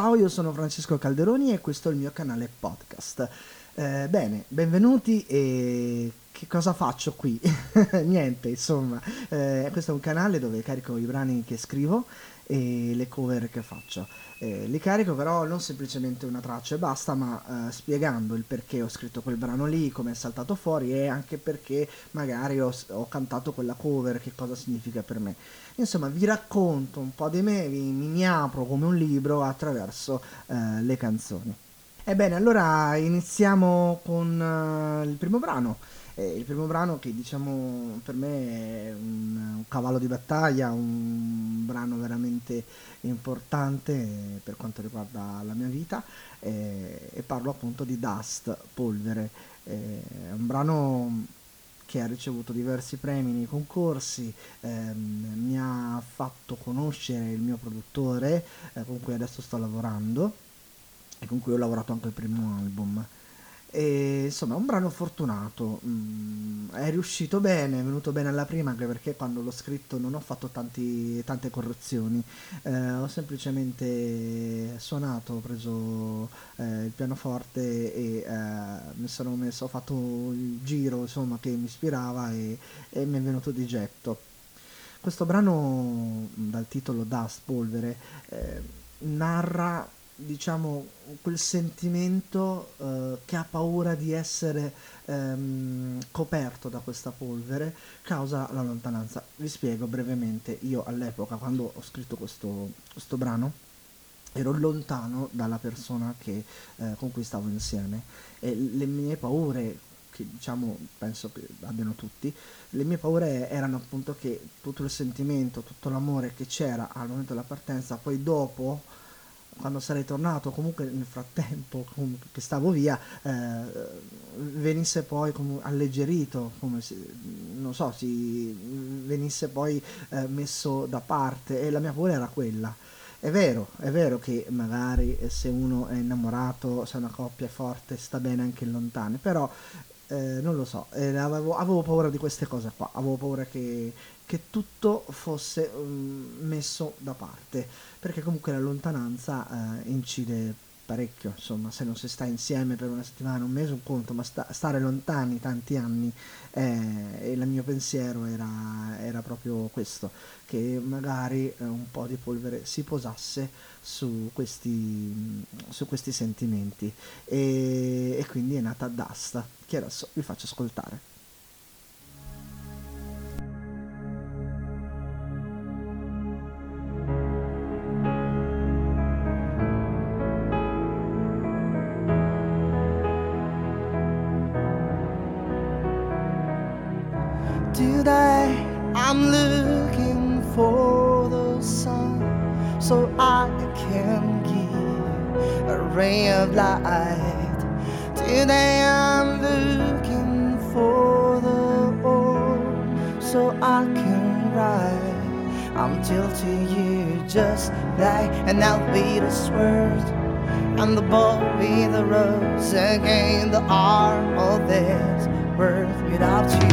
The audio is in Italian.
Ciao, io sono Francesco Calderoni e questo è il mio canale podcast. Eh, bene, benvenuti e che cosa faccio qui? Niente, insomma, eh, questo è un canale dove carico i brani che scrivo e le cover che faccio. Eh, li carico però non semplicemente una traccia e basta, ma eh, spiegando il perché ho scritto quel brano lì, come è saltato fuori e anche perché magari ho, ho, cantato quella cover, che cosa significa per me. Insomma, vi racconto un po' di me, vi, mi, mi apro come un libro attraverso eh, le canzoni. Ebbene, allora iniziamo con uh, il primo brano. Eh, il primo brano che diciamo per me è un, un, cavallo di battaglia, un brano veramente importante per quanto riguarda la mia vita eh, e parlo appunto di Dust, Polvere. Eh, è un brano che ha ricevuto diversi premi nei concorsi, ehm, mi ha fatto conoscere il mio produttore eh, con cui adesso sto lavorando e con cui ho lavorato anche il primo album. E, insomma, è un brano fortunato, mm, è riuscito bene, è venuto bene alla prima anche perché quando l'ho scritto non ho fatto tanti, tante correzioni, eh, ho semplicemente suonato, ho preso eh, il pianoforte e eh, mi sono messo, ho fatto il giro insomma, che mi ispirava e, e mi è venuto di getto. Questo brano dal titolo Dust Polvere eh, narra diciamo, quel sentimento eh, che ha paura di essere ehm, coperto da questa polvere causa la lontananza. Vi spiego brevemente, io all'epoca quando ho scritto questo, questo brano ero lontano dalla persona che, eh, con cui stavo insieme e le mie paure che diciamo penso che abbiano tutti, le mie paure erano appunto che tutto il sentimento, tutto l'amore che c'era al momento della partenza, poi dopo quando sarei tornato, comunque nel frattempo che stavo via, eh, venisse poi alleggerito, come se, non so, si venisse poi eh, messo da parte e la mia paura era quella. È vero, è vero che magari se uno è innamorato, se una coppia è forte, sta bene anche lontane, però eh, non lo so, eh, avevo, avevo, paura di queste cose qua, avevo paura che, che tutto fosse um, messo da parte, perché comunque la lontananza eh, incide parecchio, insomma, se non si sta insieme per una settimana, un mese, un conto, ma sta, stare lontani tanti anni, eh, e il mio pensiero era, era, proprio questo, che magari eh, un po' di polvere si posasse su questi, su questi sentimenti, e, e quindi è nata Dasta, che adesso vi faccio ascoltare. Today I'm looking for the sun so I can give a ray of light. Today I'm looking for the orb so I can ride. I'm tilting you just like an alligator's word. And the ball be the rose again, the arm of this worth without you